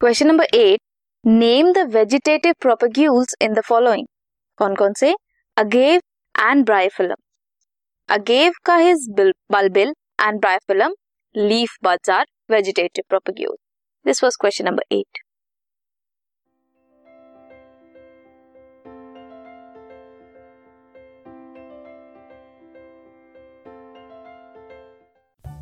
Question number eight name the vegetative propagules in the following कौन कौन से agave and ब्राइफिलम agave का is bulbil and bryophyllum leaf buds are vegetative propagules. This was question number 8.